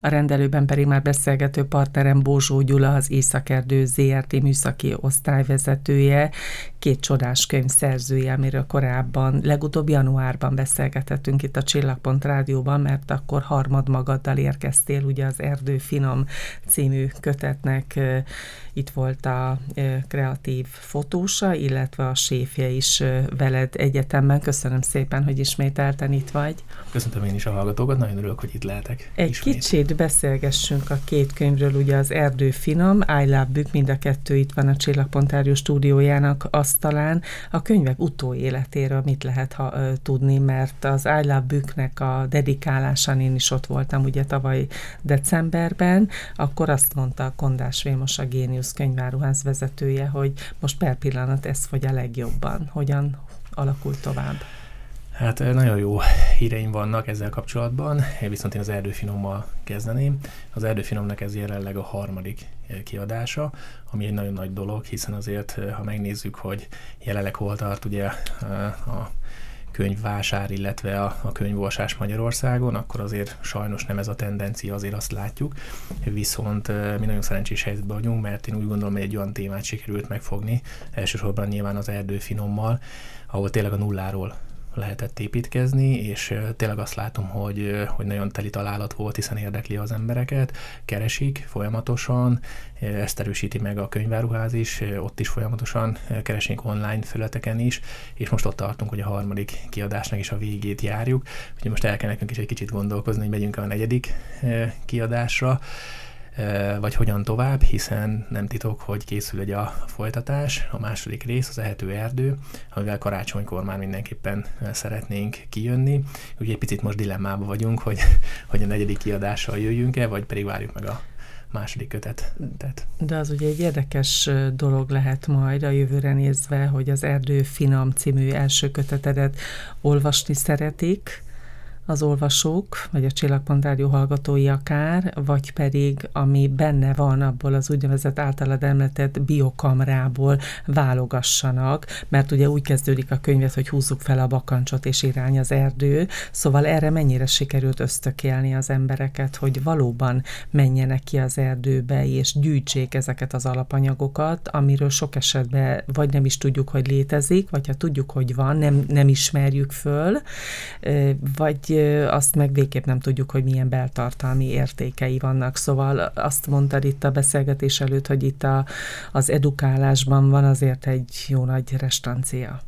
A rendelőben pedig már beszélgető partnerem Bózsó Gyula, az Északerdő ZRT műszaki osztályvezetője, két csodás könyv szerzője, amiről korábban, legutóbb januárban beszélgetettünk itt a Csillagpont Rádióban, mert akkor harmad magaddal érkeztél, ugye az Erdő Finom című kötetnek itt volt a kreatív fotósa, illetve a séfje is veled egyetemben. Köszönöm szépen, hogy ismételten itt vagy. Köszönöm én is a hallgatókat, nagyon örülök, hogy itt lehetek. Egy ismét. kicsit beszélgessünk a két könyvről, ugye az Erdő Finom, I Love Book, mind a kettő itt van a Csillagpontárjú stúdiójának asztalán. A könyvek utóéletéről mit lehet ha, ö, tudni, mert az I Love Booknek a dedikálásán én is ott voltam ugye tavaly decemberben, akkor azt mondta a Kondás Vémos, a Génius Julius könyváruház vezetője, hogy most per pillanat ez fogy a legjobban. Hogyan alakul tovább? Hát eh, nagyon jó híreim vannak ezzel kapcsolatban, viszont én az Erdőfinommal kezdeném. Az Erdőfinomnak ez jelenleg a harmadik eh, kiadása, ami egy nagyon nagy dolog, hiszen azért, eh, ha megnézzük, hogy jelenleg hol tart ugye a könyvvásár, illetve a, a könyvolvasás Magyarországon, akkor azért sajnos nem ez a tendencia, azért azt látjuk. Viszont mi nagyon szerencsés helyzetben vagyunk, mert én úgy gondolom, hogy egy olyan témát sikerült megfogni, elsősorban nyilván az erdőfinommal, ahol tényleg a nulláról lehetett építkezni, és tényleg azt látom, hogy, hogy nagyon teli találat volt, hiszen érdekli az embereket, keresik folyamatosan, ezt erősíti meg a könyváruház is, ott is folyamatosan keresünk online felületeken is, és most ott tartunk, hogy a harmadik kiadásnak is a végét járjuk, úgyhogy most el kell nekünk is egy kicsit gondolkozni, hogy megyünk a negyedik kiadásra, vagy hogyan tovább, hiszen nem titok, hogy készül egy a folytatás, a második rész, az ehető erdő, amivel karácsonykor már mindenképpen szeretnénk kijönni. Ugye egy picit most dilemmában vagyunk, hogy, hogy a negyedik kiadással jöjjünk-e, vagy pedig várjuk meg a második kötetet. De az ugye egy érdekes dolog lehet majd a jövőre nézve, hogy az Erdő Finom című első kötetedet olvasni szeretik, az olvasók, vagy a Csillagpontrádió hallgatói akár, vagy pedig ami benne van abból az úgynevezett általad említett biokamrából válogassanak, mert ugye úgy kezdődik a könyvet, hogy húzzuk fel a bakancsot és irány az erdő, szóval erre mennyire sikerült ösztökélni az embereket, hogy valóban menjenek ki az erdőbe és gyűjtsék ezeket az alapanyagokat, amiről sok esetben vagy nem is tudjuk, hogy létezik, vagy ha tudjuk, hogy van, nem, nem ismerjük föl, vagy azt meg végképp nem tudjuk, hogy milyen beltartalmi értékei vannak. Szóval azt mondtad itt a beszélgetés előtt, hogy itt a, az edukálásban van azért egy jó nagy restancia.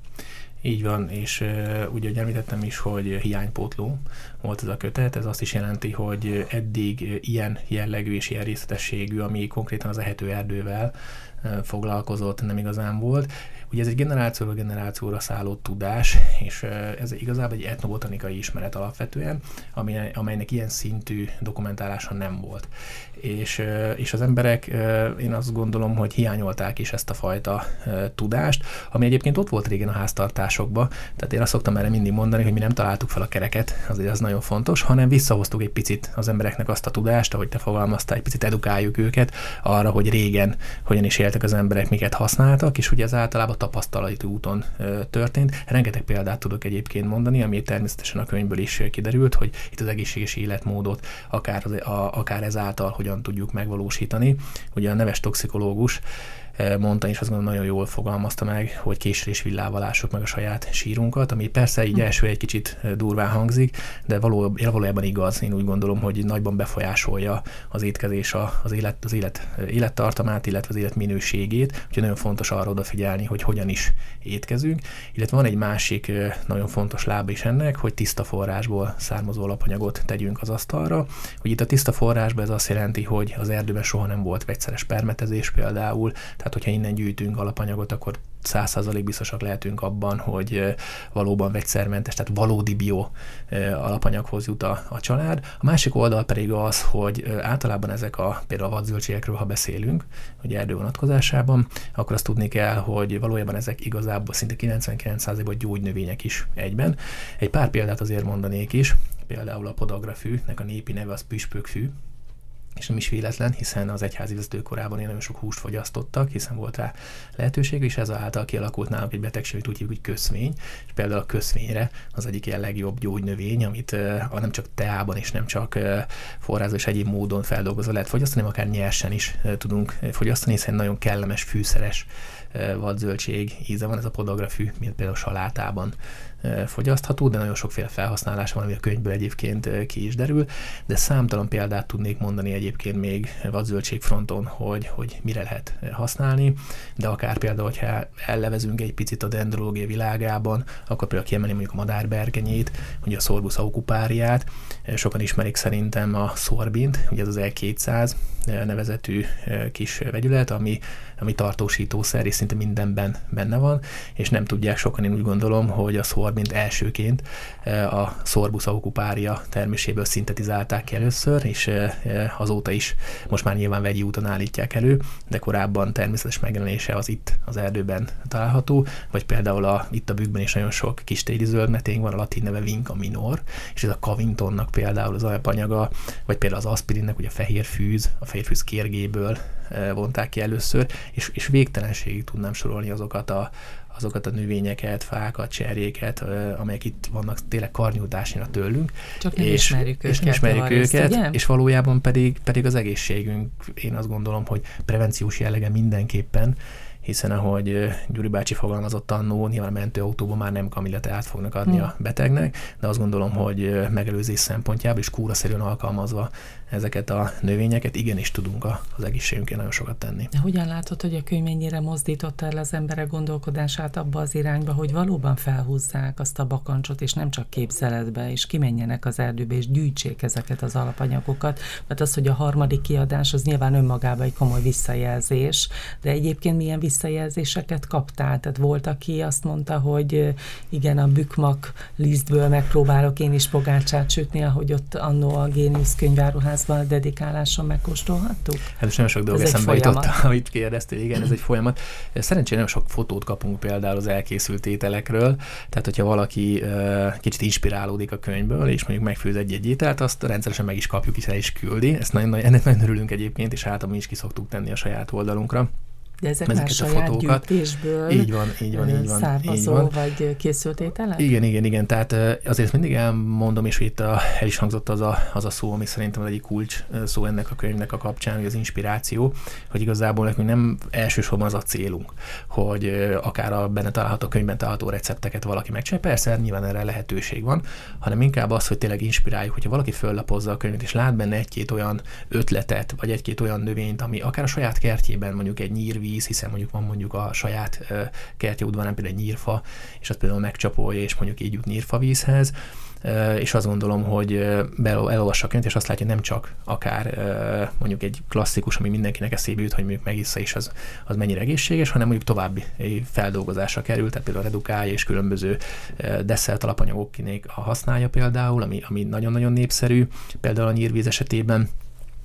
Így van, és ugye említettem is, hogy hiánypótló volt ez a kötet, ez azt is jelenti, hogy eddig ilyen jellegű és ilyen részletességű, ami konkrétan az ehető erdővel foglalkozott, nem igazán volt, Ugye ez egy generációra generációra szálló tudás, és ez igazából egy etnobotanikai ismeret alapvetően, amelynek ilyen szintű dokumentálása nem volt. És, és az emberek, én azt gondolom, hogy hiányolták is ezt a fajta tudást, ami egyébként ott volt régen a háztartásokban, tehát én azt szoktam erre mindig mondani, hogy mi nem találtuk fel a kereket, azért az nagyon fontos, hanem visszahoztuk egy picit az embereknek azt a tudást, ahogy te fogalmaztál, egy picit edukáljuk őket arra, hogy régen hogyan is éltek az emberek, miket használtak, és ugye ez általában tapasztalati úton történt. Rengeteg példát tudok egyébként mondani, ami természetesen a könyvből is kiderült, hogy itt az egészséges életmódot akár, a, akár ezáltal hogyan tudjuk megvalósítani. Ugye a neves toxikológus mondta, és azt gondolom nagyon jól fogalmazta meg, hogy késre és villával lássuk meg a saját sírunkat, ami persze így hm. első egy kicsit durván hangzik, de való, valójában igaz. Én úgy gondolom, hogy nagyban befolyásolja az étkezés az élet, az élet élettartamát, illetve az élet minőségét, úgyhogy nagyon fontos arra odafigyelni, hogy hogyan is étkezünk. Illetve van egy másik nagyon fontos lába is ennek, hogy tiszta forrásból származó alapanyagot tegyünk az asztalra. Hogy itt a tiszta forrásban ez azt jelenti, hogy az erdőben soha nem volt vegyszeres permetezés például, tehát tehát, hogyha innen gyűjtünk alapanyagot, akkor 100% biztosak lehetünk abban, hogy valóban vegyszermentes, tehát valódi bio alapanyaghoz jut a, a család. A másik oldal pedig az, hogy általában ezek a például a vadzöltségekről, ha beszélünk, ugye erdő vonatkozásában, akkor azt tudni kell, hogy valójában ezek igazából szinte 99%-ban gyógynövények is egyben. Egy pár példát azért mondanék is, például a podagrafűnek a népi neve az püspökfű, és nem is véletlen, hiszen az egyházi vezető korában nagyon sok húst fogyasztottak, hiszen volt rá lehetőség, és ez által kialakult nálunk egy betegség, úgy hívjuk, hogy köszvény, és például a köszvényre az egyik legjobb gyógynövény, amit uh, nem csak teában és nem csak uh, forrázó és egyéb módon feldolgozva lehet fogyasztani, hanem akár nyersen is tudunk fogyasztani, hiszen nagyon kellemes, fűszeres vadzöldség íze van, ez a podagrafű, mint például a salátában fogyasztható, de nagyon sokféle felhasználása van, ami a könyvből egyébként ki is derül, de számtalan példát tudnék mondani egyébként még vadzöldség fronton, hogy, hogy mire lehet használni, de akár például, hogyha ellevezünk egy picit a dendrológia világában, akkor például kiemelni mondjuk a madárbergenyét, ugye a Sorbus aukupáriát, sokan ismerik szerintem a szorbint, ugye ez az E200 nevezetű kis vegyület, ami, ami tartósítószer, és szinte mindenben benne van, és nem tudják sokan, én úgy gondolom, hogy a szor mint elsőként a Sorbus aukupária terméséből szintetizálták ki először, és azóta is most már nyilván vegyi úton állítják elő, de korábban természetes megjelenése az itt az erdőben található, vagy például a, itt a bükkben is nagyon sok kis téli zöldmetény van, a latin neve Vinca minor, és ez a Cavintonnak például az alapanyaga, vagy például az aspirinnek, ugye a fehér fűz, a fűz kérgéből vonták ki először, és, és végtelenségig tudnám sorolni azokat a, azokat a növényeket, fákat, cserjéket, amelyek itt vannak tényleg karnyújtásnyira tőlünk. Csak nem és, ismerjük őket. És nem ismerjük őket, ugye? és valójában pedig, pedig az egészségünk, én azt gondolom, hogy prevenciós jellege mindenképpen, hiszen ahogy Gyuri bácsi fogalmazott annó, nyilván a mentőautóban már nem át fognak adni hmm. a betegnek, de azt gondolom, hogy megelőzés szempontjából és kúraszerűen alkalmazva ezeket a növényeket, igenis tudunk az egészségünkért nagyon sokat tenni. De hogyan látod, hogy a könyv mennyire mozdította el az emberek gondolkodását abba az irányba, hogy valóban felhúzzák azt a bakancsot, és nem csak képzeletbe, és kimenjenek az erdőbe, és gyűjtsék ezeket az alapanyagokat, mert az, hogy a harmadik kiadás, az nyilván önmagában egy komoly visszajelzés, de egyébként milyen visszajelzéseket kaptál? Tehát volt, aki azt mondta, hogy igen, a bükmak lisztből megpróbálok én is pogácsát sütni, ahogy ott annó a Géniusz könyváruház házban a dedikáláson megkóstolhattuk? Hát most nagyon sok dolog eszembe jutott, amit kérdeztél, igen, ez egy folyamat. Szerencsére nagyon sok fotót kapunk például az elkészült ételekről, tehát hogyha valaki kicsit inspirálódik a könyvből, és mondjuk megfőz egy-egy ételt, azt rendszeresen meg is kapjuk, el is küldi. Ezt nagyon, ennek nagyon örülünk egyébként, és hát mi is ki szoktuk tenni a saját oldalunkra. De ezek már saját fotókat. gyűjtésből így van, így van, így van, származó, így van. vagy készült ételek? Igen, igen, igen. Tehát azért mindig elmondom, és itt a, el is hangzott az a, az a szó, ami szerintem az egyik kulcs szó ennek a könyvnek a kapcsán, hogy az inspiráció, hogy igazából nekünk nem elsősorban az a célunk, hogy akár a benne található könyvben található recepteket valaki megcsinálja. Persze, nyilván erre lehetőség van, hanem inkább az, hogy tényleg inspiráljuk, hogyha valaki föllapozza a könyvet, és lát benne egy-két olyan ötletet, vagy egy-két olyan növényt, ami akár a saját kertjében mondjuk egy nyírvi víz, hiszen mondjuk van mondjuk a saját kertje udvarán például nyírfa, és azt például megcsapolja, és mondjuk így jut nyírfavízhez, és azt gondolom, hogy elolvassa a könyvet, és azt látja, hogy nem csak akár mondjuk egy klasszikus, ami mindenkinek eszébe jut, hogy mondjuk megissza, és az, az mennyire egészséges, hanem mondjuk további feldolgozásra kerül, tehát például redukálja és különböző desszert alapanyagok a használja például, ami, ami nagyon-nagyon népszerű, például a nyírvíz esetében,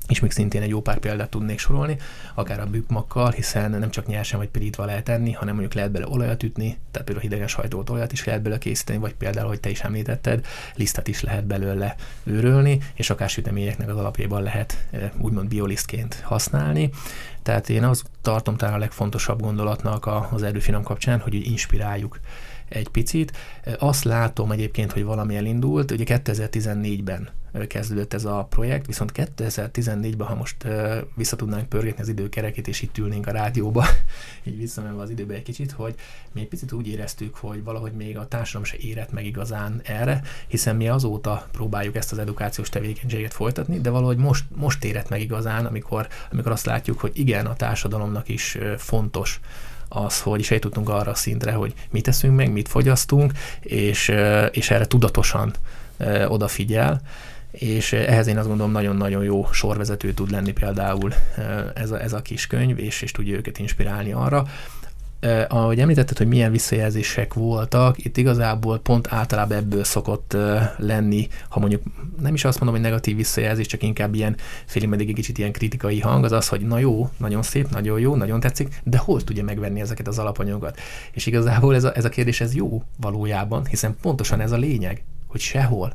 és még szintén egy jó pár példát tudnék sorolni, akár a bükmakkal, hiszen nem csak nyersen vagy pirítva lehet enni, hanem mondjuk lehet bele olajat ütni, tehát például hidegen sajtót olajat is lehet bele készíteni, vagy például, hogy te is említetted, lisztet is lehet belőle őrölni, és akár süteményeknek az alapjában lehet eh, úgymond biolisztként használni. Tehát én azt tartom talán a legfontosabb gondolatnak az erdőfinom kapcsán, hogy inspiráljuk egy picit. Azt látom egyébként, hogy valami elindult. Ugye 2014-ben kezdődött ez a projekt, viszont 2014-ben, ha most vissza tudnánk pörgetni az időkerekét, és itt ülnénk a rádióba, így visszamenve az időbe egy kicsit, hogy mi egy picit úgy éreztük, hogy valahogy még a társadalom se érett meg igazán erre, hiszen mi azóta próbáljuk ezt az edukációs tevékenységet folytatni, de valahogy most, most érett meg igazán, amikor, amikor azt látjuk, hogy igen, a társadalomnak is fontos az, hogy is eljutottunk arra a szintre, hogy mit teszünk meg, mit fogyasztunk, és, és erre tudatosan odafigyel, és ehhez én azt gondolom nagyon-nagyon jó sorvezető tud lenni például ez a, ez a kis könyv, és, és tudja őket inspirálni arra, eh, ahogy említetted, hogy milyen visszajelzések voltak, itt igazából pont általában ebből szokott eh, lenni, ha mondjuk nem is azt mondom, hogy negatív visszajelzés, csak inkább ilyen félig egy kicsit ilyen kritikai hang, az az, hogy na jó, nagyon szép, nagyon jó, nagyon tetszik, de hol tudja megvenni ezeket az alapanyagokat? És igazából ez a, ez a kérdés ez jó valójában, hiszen pontosan ez a lényeg, hogy sehol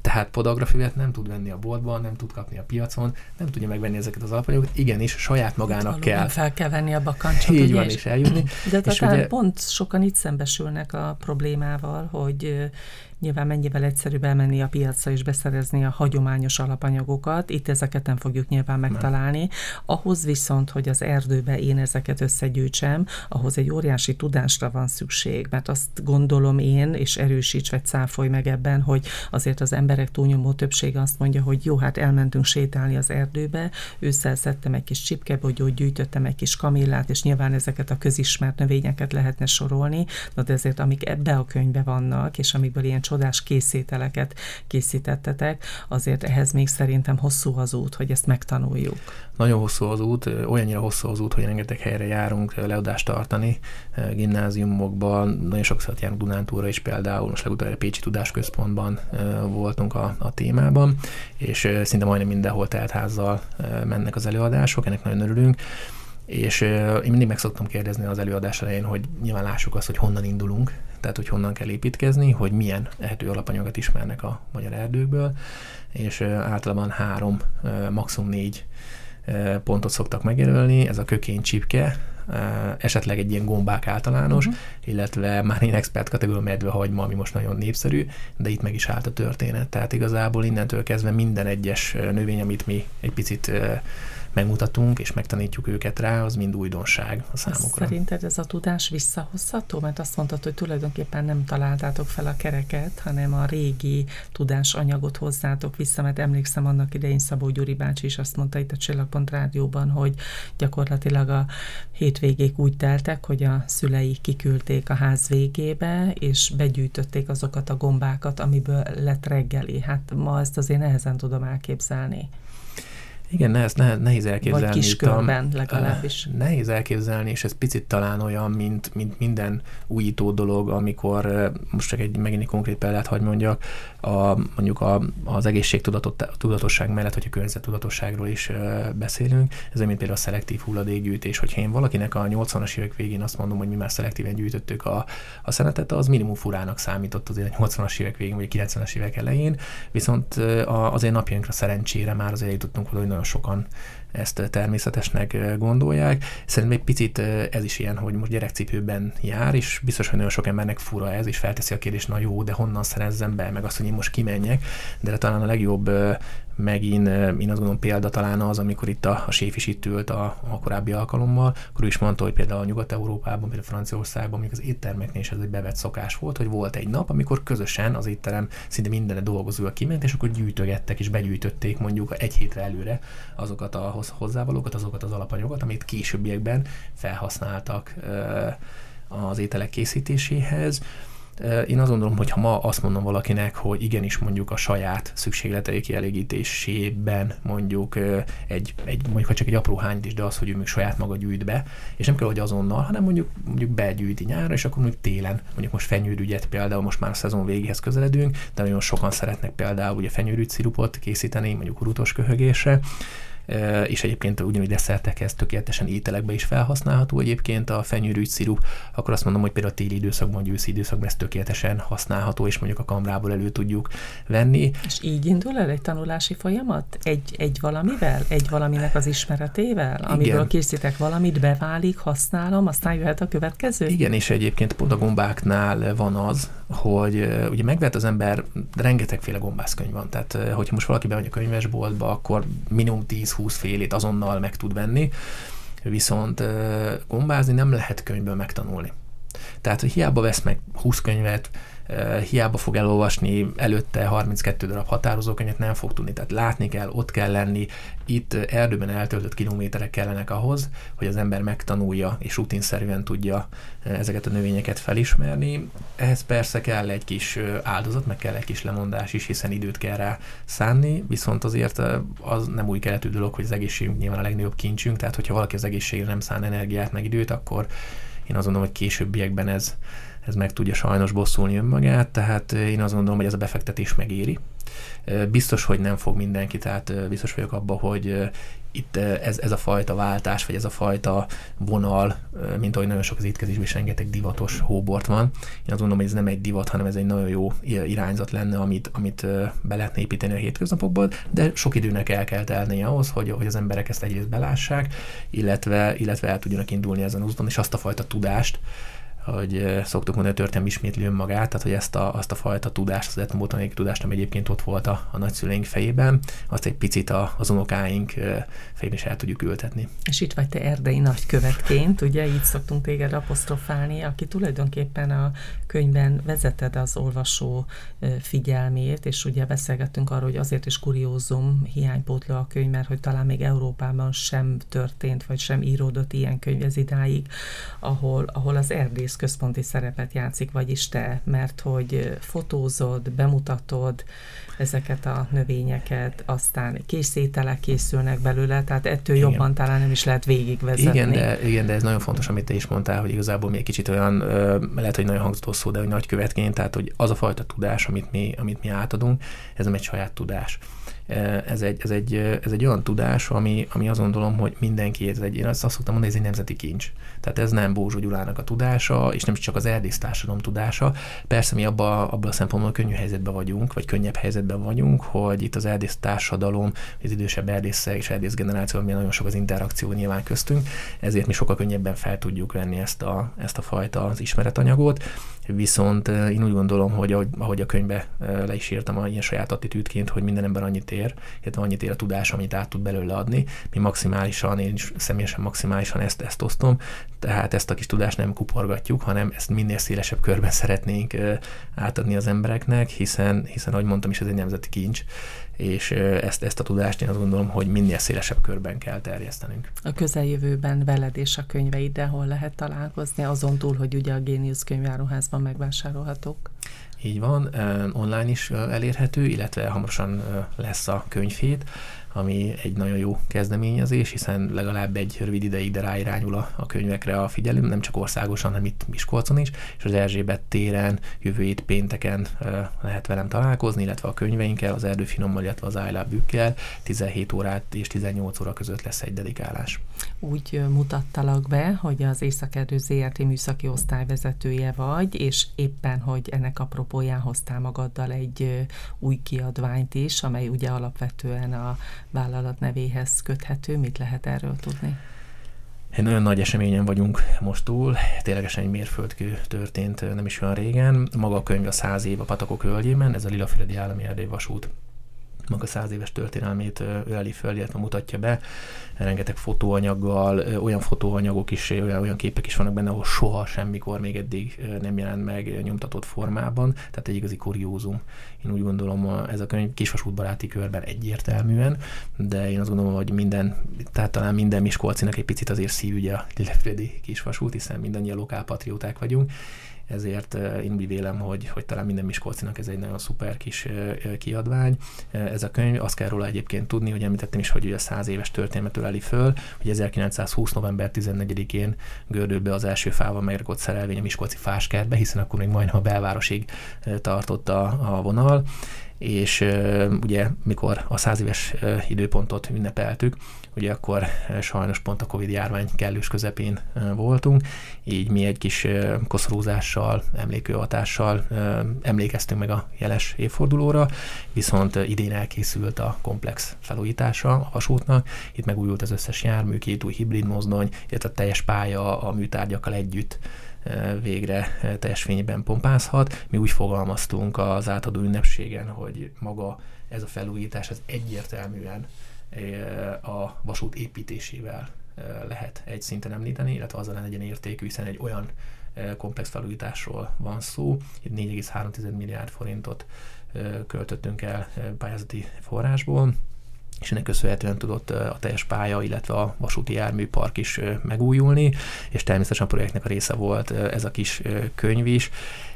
Tehát podagrafüvet nem tud venni a boltban, nem tud kapni a piacon, nem tudja megvenni ezeket az alapanyagokat, igenis saját magának itt kell. fel kell venni a bakancsot. Így van, és eljutni. De és ugye, pont sokan itt szembesülnek a problémával, hogy Nyilván mennyivel egyszerűbb elmenni a piacra és beszerezni a hagyományos alapanyagokat, itt ezeket nem fogjuk nyilván megtalálni. Ahhoz viszont, hogy az erdőbe én ezeket összegyűjtsem, ahhoz egy óriási tudásra van szükség, mert azt gondolom én, és erősíts vagy cáfolj meg ebben, hogy azért az emberek túlnyomó többsége azt mondja, hogy jó, hát elmentünk sétálni az erdőbe, ősszel szedtem egy kis csipkebogyót, gyűjtöttem egy kis kamillát, és nyilván ezeket a közismert növényeket lehetne sorolni, de ezért amik ebbe a könyvbe vannak, és amikből ilyen csodás készételeket készítettetek, azért ehhez még szerintem hosszú az út, hogy ezt megtanuljuk. Nagyon hosszú az út, olyannyira hosszú az út, hogy rengeteg helyre járunk leadást tartani, gimnáziumokban, nagyon sokszor járunk Dunántúra is például, most legutóbb a Pécsi Tudásközpontban voltunk a, a témában, és szinte majdnem mindenhol teltházzal mennek az előadások, ennek nagyon örülünk és én mindig meg szoktam kérdezni az előadás elején, hogy nyilván lássuk azt, hogy honnan indulunk, tehát hogy honnan kell építkezni, hogy milyen ehető alapanyagot ismernek a magyar erdőkből, és általában három, maximum négy pontot szoktak megjelölni, ez a kökény csipke, esetleg egy ilyen gombák általános, uh-huh. illetve már én expert kategória medvehagyma, ami most nagyon népszerű, de itt meg is állt a történet. Tehát igazából innentől kezdve minden egyes növény, amit mi egy picit megmutatunk és megtanítjuk őket rá, az mind újdonság a számukra. Szerinted ez a tudás visszahozható? Mert azt mondtad, hogy tulajdonképpen nem találtátok fel a kereket, hanem a régi tudásanyagot hozzátok vissza, mert emlékszem annak idején Szabó Gyuri bácsi is azt mondta itt a Csillagpont Rádióban, hogy gyakorlatilag a hétvégék úgy teltek, hogy a szülei kiküldték a ház végébe, és begyűjtötték azokat a gombákat, amiből lett reggeli. Hát ma ezt azért nehezen tudom elképzelni. Igen, nehez, nehez, nehéz elképzelni. Vagy kiskörben legalábbis. Nehéz elképzelni, és ez picit talán olyan, mint, mint minden újító dolog, amikor most csak egy megint egy konkrét példát hagy mondjak, a, mondjuk a, az egészségtudatosság mellett, hogy a környezettudatosságról is beszélünk, ez mint például a szelektív hulladékgyűjtés. Hogyha én valakinek a 80-as évek végén azt mondom, hogy mi már szelektíven gyűjtöttük a, a szenetet, az minimum furának számított azért a 80-as évek végén, vagy a 90-es évek elején, viszont azért napjainkra szerencsére már azért jutottunk oda, hogy nagyon sokan ezt természetesnek gondolják. Szerintem egy picit ez is ilyen, hogy most gyerekcipőben jár, és biztos, hogy nagyon sok embernek fura ez, és felteszi a kérdést, na jó, de honnan szerezzem be, meg azt, hogy én most kimenjek, de talán a legjobb megint én azt gondolom példa talán az, amikor itt a, a séf is itt ült a, a korábbi alkalommal, akkor ő is mondta, hogy például a Nyugat-Európában, például Franciaországban, mondjuk az éttermeknél is ez egy bevett szokás volt, hogy volt egy nap, amikor közösen az étterem szinte minden dolgozóval kiment, és akkor gyűjtögettek és begyűjtötték mondjuk egy hétre előre azokat a hozzávalókat, azokat az alapanyagokat, amit későbbiekben felhasználtak az ételek készítéséhez. Én azt gondolom, hogy ha ma azt mondom valakinek, hogy igenis mondjuk a saját szükségletei kielégítésében mondjuk egy, egy mondjuk ha csak egy apró hányt is, de az, hogy ő még saját maga gyűjt be, és nem kell, hogy azonnal, hanem mondjuk, mondjuk begyűjti nyára, és akkor mondjuk télen, mondjuk most fenyőrügyet például most már a szezon végéhez közeledünk, de nagyon sokan szeretnek például ugye fenyőrügy szirupot készíteni, mondjuk urutos köhögésre, és egyébként ugyanúgy desszertekhez tökéletesen ételekbe is felhasználható egyébként a fenyőrűgy szirup, akkor azt mondom, hogy például a téli időszakban, vagy őszi időszakban ez tökéletesen használható, és mondjuk a kamrából elő tudjuk venni. És így indul el egy tanulási folyamat? Egy, egy valamivel? Egy valaminek az ismeretével? Amiből Igen. készítek valamit, beválik, használom, aztán jöhet a következő? Igen, és egyébként pont a gombáknál van az, hogy ugye megvet az ember, rengetegféle gombászkönyv van, tehát hogyha most valaki bemegy a könyvesboltba, akkor minimum 10 20 félét azonnal meg tud venni, viszont gombázni nem lehet könyvből megtanulni. Tehát, hogy hiába vesz meg 20 könyvet, hiába fog elolvasni előtte 32 darab határozókönyvet, nem fog tudni. Tehát látni kell, ott kell lenni. Itt erdőben eltöltött kilométerek kellenek ahhoz, hogy az ember megtanulja és rutinszerűen tudja ezeket a növényeket felismerni. Ehhez persze kell egy kis áldozat, meg kell egy kis lemondás is, hiszen időt kell rá szánni, viszont azért az nem új keletű dolog, hogy az egészségünk nyilván a legnagyobb kincsünk, tehát hogyha valaki az egészségre nem szán energiát, meg időt, akkor én azt gondolom, hogy későbbiekben ez ez meg tudja sajnos bosszulni önmagát, tehát én azt gondolom, hogy ez a befektetés megéri, Biztos, hogy nem fog mindenki, tehát biztos vagyok abban, hogy itt ez, ez a fajta váltás, vagy ez a fajta vonal, mint ahogy nagyon sok az étkezésben is rengeteg divatos hóbort van. Én azt gondolom, hogy ez nem egy divat, hanem ez egy nagyon jó irányzat lenne, amit, amit be lehetne építeni a hétköznapokból, de sok időnek el kell telnie ahhoz, hogy, hogy az emberek ezt egyrészt belássák, illetve, illetve el tudjanak indulni ezen úton, és azt a fajta tudást, hogy szoktuk mondani, hogy történelem ismétli önmagát, tehát hogy ezt a, azt a fajta tudást, az etnobotanik tudást, ami egyébként ott volt a, a nagyszüleink fejében, azt egy picit a, az unokáink fejében is el tudjuk ültetni. És itt vagy te erdei nagykövetként, ugye így szoktunk téged apostrofálni, aki tulajdonképpen a könyvben vezeted az olvasó figyelmét, és ugye beszélgettünk arról, hogy azért is kuriózum hiánypótló a könyv, mert hogy talán még Európában sem történt, vagy sem íródott ilyen könyv ez idáig, ahol, ahol az erdész központi szerepet játszik, vagyis te, mert hogy fotózod, bemutatod ezeket a növényeket, aztán készételek készülnek belőle, tehát ettől igen. jobban talán nem is lehet végigvezetni. Igen de, igen, de ez nagyon fontos, amit te is mondtál, hogy igazából még kicsit olyan, lehet, hogy nagyon hangzatos szó, de hogy nagykövetként, tehát hogy az a fajta tudás, amit mi, amit mi átadunk, ez nem egy saját tudás ez egy, ez egy, ez egy olyan tudás, ami, ami azt gondolom, hogy mindenki, ez egy, én azt szoktam mondani, ez egy nemzeti kincs. Tehát ez nem Bózsó Gyulának a tudása, és nem csak az erdész társadalom tudása. Persze mi abban abba a szempontból könnyű helyzetben vagyunk, vagy könnyebb helyzetben vagyunk, hogy itt az erdész társadalom, az idősebb erdészek és erdész generáció, ami nagyon sok az interakció nyilván köztünk, ezért mi sokkal könnyebben fel tudjuk venni ezt a, ezt a fajta az ismeretanyagot, viszont én úgy gondolom, hogy ahogy, ahogy a könyvbe le is írtam ilyen saját attitűdként, hogy minden ember annyit ér, illetve annyit ér a tudás, amit át tud belőle adni. Mi maximálisan, én is személyesen maximálisan ezt, ezt osztom, tehát ezt a kis tudást nem kuporgatjuk, hanem ezt minél szélesebb körben szeretnénk átadni az embereknek, hiszen, hiszen ahogy mondtam is, ez egy nemzeti kincs, és ezt, ezt a tudást én azt gondolom, hogy minél szélesebb körben kell terjesztenünk. A közeljövőben veled és a könyveiddel hol lehet találkozni, azon túl, hogy ugye a Génius könyváruházban megvásárolhatók? Így van, online is elérhető, illetve hamarosan lesz a könyvhét, ami egy nagyon jó kezdeményezés, hiszen legalább egy rövid ideig de ráirányul a, a könyvekre a figyelem, nem csak országosan, hanem itt Miskolcon is, és az Erzsébet téren jövő hét pénteken lehet velem találkozni, illetve a könyveinkkel, az Erdőfinommal, illetve az Bükkel 17 órát és 18 óra között lesz egy dedikálás. Úgy mutattalak be, hogy az Északerdő ZRT műszaki osztályvezetője vagy, és éppen, hogy ennek apropóján hoztál magaddal egy új kiadványt is, amely ugye alapvetően a vállalat nevéhez köthető. Mit lehet erről tudni? Egy nagyon nagy eseményen vagyunk most túl, ténylegesen egy mérföldkő történt nem is olyan régen. Maga a könyv a száz év a Patakok völgyében, ez a Lilafüredi Állami Erdélyvasút maga száz éves történelmét öleli föl, illetve mutatja be. Rengeteg fotóanyaggal, olyan fotóanyagok is, olyan, olyan képek is vannak benne, ahol soha semmikor még eddig nem jelent meg nyomtatott formában, tehát egy igazi kuriózum. Én úgy gondolom, ez a könyv kisvasútbaráti körben egyértelműen, de én azt gondolom, hogy minden, tehát talán minden Miskolcinak egy picit azért szívügye a Lilefredi kisvasút, hiszen mindannyian lokálpatrióták vagyunk, ezért én vélem, hogy, hogy talán minden Miskolcinak ez egy nagyon szuper kis kiadvány. Ez a könyv, azt kell róla egyébként tudni, hogy említettem is, hogy ugye száz éves történelmet öleli föl, hogy 1920. november 14-én gördült be az első fával megrakott szerelvény a Miskolci fáskertbe, hiszen akkor még majdnem a belvárosig tartott a, a vonal, és ugye mikor a száz éves időpontot ünnepeltük, ugye akkor sajnos pont a Covid járvány kellős közepén voltunk, így mi egy kis koszorúzással, emlékőhatással emlékeztünk meg a jeles évfordulóra, viszont idén elkészült a komplex felújítása a vasútnak, itt megújult az összes jármű, két új hibrid mozdony, illetve a teljes pálya a műtárgyakkal együtt végre teljes fényben pompázhat. Mi úgy fogalmaztunk az átadó ünnepségen, hogy maga ez a felújítás ez egyértelműen a vasút építésével lehet egy szinten említeni, illetve azzal legyen értékű, hiszen egy olyan komplex felújításról van szó. Itt 4,3 milliárd forintot költöttünk el pályázati forrásból, és ennek köszönhetően tudott a teljes pálya, illetve a vasúti járműpark is megújulni, és természetesen a projektnek a része volt ez a kis könyv is,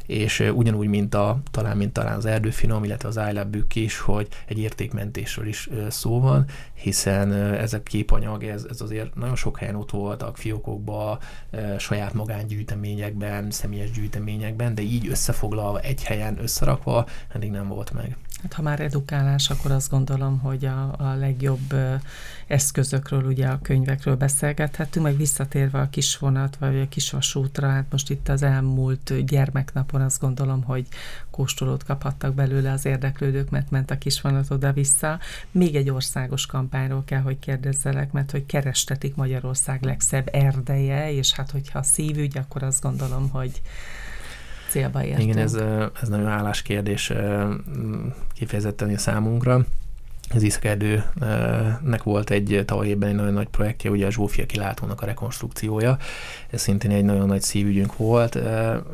és ugyanúgy, mint a, talán, mint talán az erdőfinom, illetve az iLab is, hogy egy értékmentésről is szó van, hiszen ez a képanyag, ez, ez azért nagyon sok helyen ott voltak, fiókokban, saját magángyűjteményekben, személyes gyűjteményekben, de így összefoglalva, egy helyen összerakva, eddig nem volt meg. Hát, ha már edukálás, akkor azt gondolom, hogy a, a legjobb eszközökről, ugye a könyvekről beszélgethetünk, meg visszatérve a kisvonat, vagy a kisvasútra, hát most itt az elmúlt gyermeknapon azt gondolom, hogy kóstolót kaphattak belőle az érdeklődők, mert ment a kisvonat oda-vissza. Még egy országos kampányról kell, hogy kérdezzelek, mert hogy kerestetik Magyarország legszebb erdeje, és hát hogyha szívügy, akkor azt gondolom, hogy célba értünk. Igen, ez, ez nagyon állás kérdés kifejezetten a számunkra. Az Iszakerdőnek volt egy tavaly évben egy nagyon nagy projektje, ugye a Zsófia kilátónak a rekonstrukciója. Ez szintén egy nagyon nagy szívügyünk volt.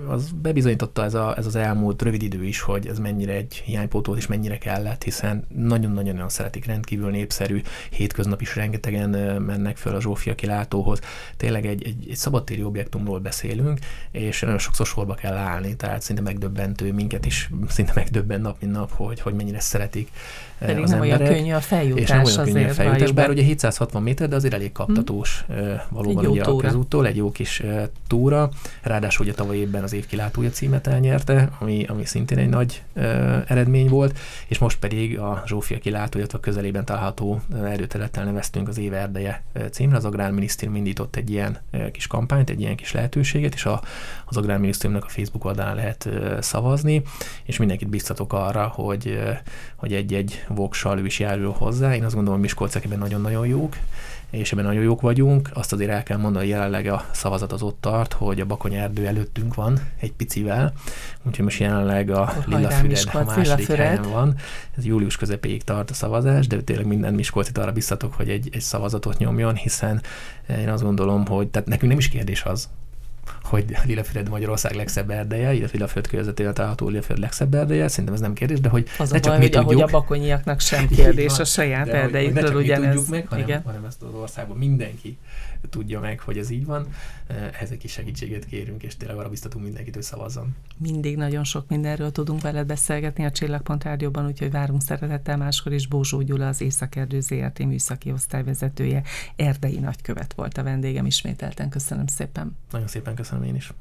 Az bebizonyította ez, a, ez az elmúlt rövid idő is, hogy ez mennyire egy hiánypótol és mennyire kellett, hiszen nagyon-nagyon szeretik, rendkívül népszerű, hétköznap is rengetegen mennek föl a Zsófia kilátóhoz. Tényleg egy, egy, egy szabadtéri objektumról beszélünk, és nagyon sokszor sorba kell állni, tehát szinte megdöbbentő, minket is szinte megdöbben nap, mint nap, hogy, hogy mennyire szeretik Pedig az nem emberek. Olyan könnyű a feljutás és nem olyan könnyű a feljutás, bár ugye 760 méter, de azért elég kaptatós hmm. valóban ugye a közúttól, egy jó kis túra. Ráadásul ugye tavaly évben az év kilátója címet elnyerte, ami, ami szintén egy nagy eredmény volt, és most pedig a Zsófia kilátója, a közelében található erőterülettel neveztünk az év erdeje címre. Az Agrárminisztérium indított egy ilyen kis kampányt, egy ilyen kis lehetőséget, és a, az Agrárminisztériumnak a Facebook oldalán lehet szavazni, és mindenkit biztatok arra, hogy, hogy egy-egy voksal ő is járul hozzá. Én azt gondolom, Miskolcek ebben nagyon-nagyon jók, és ebben nagyon jók vagyunk. Azt azért el kell mondani, hogy jelenleg a szavazat az ott tart, hogy a Bakony erdő előttünk van egy picivel, úgyhogy most jelenleg a Lillafüred a második helyen van. Ez július közepéig tart a szavazás, de tényleg minden Miskolcit arra biztatok, hogy egy, egy szavazatot nyomjon, hiszen én azt gondolom, hogy tehát nekünk nem is kérdés az, hogy Lilafüred Magyarország legszebb erdeje, illetve Lilaföld körzetében található Lilaföld legszebb erdeje, szerintem ez nem kérdés, de hogy az ne a csak baj, mi hogy tudjuk. ahogy a bakonyiaknak sem kérdés a saját erdejükről ugyanez. Tudjuk meg, hanem, igen. hanem ezt az országban mindenki tudja meg, hogy ez így van. Ehhez egy kis segítséget kérünk, és tényleg arra biztatunk mindenkit, hogy szavazzon. Mindig nagyon sok mindenről tudunk veled beszélgetni a Csillagpont Rádióban, úgyhogy várunk szeretettel máskor is. Bózsó Gyula, az Északerdő ZRT műszaki osztályvezetője, erdei nagykövet volt a vendégem ismételten. Köszönöm szépen. Nagyon szépen köszönöm én is.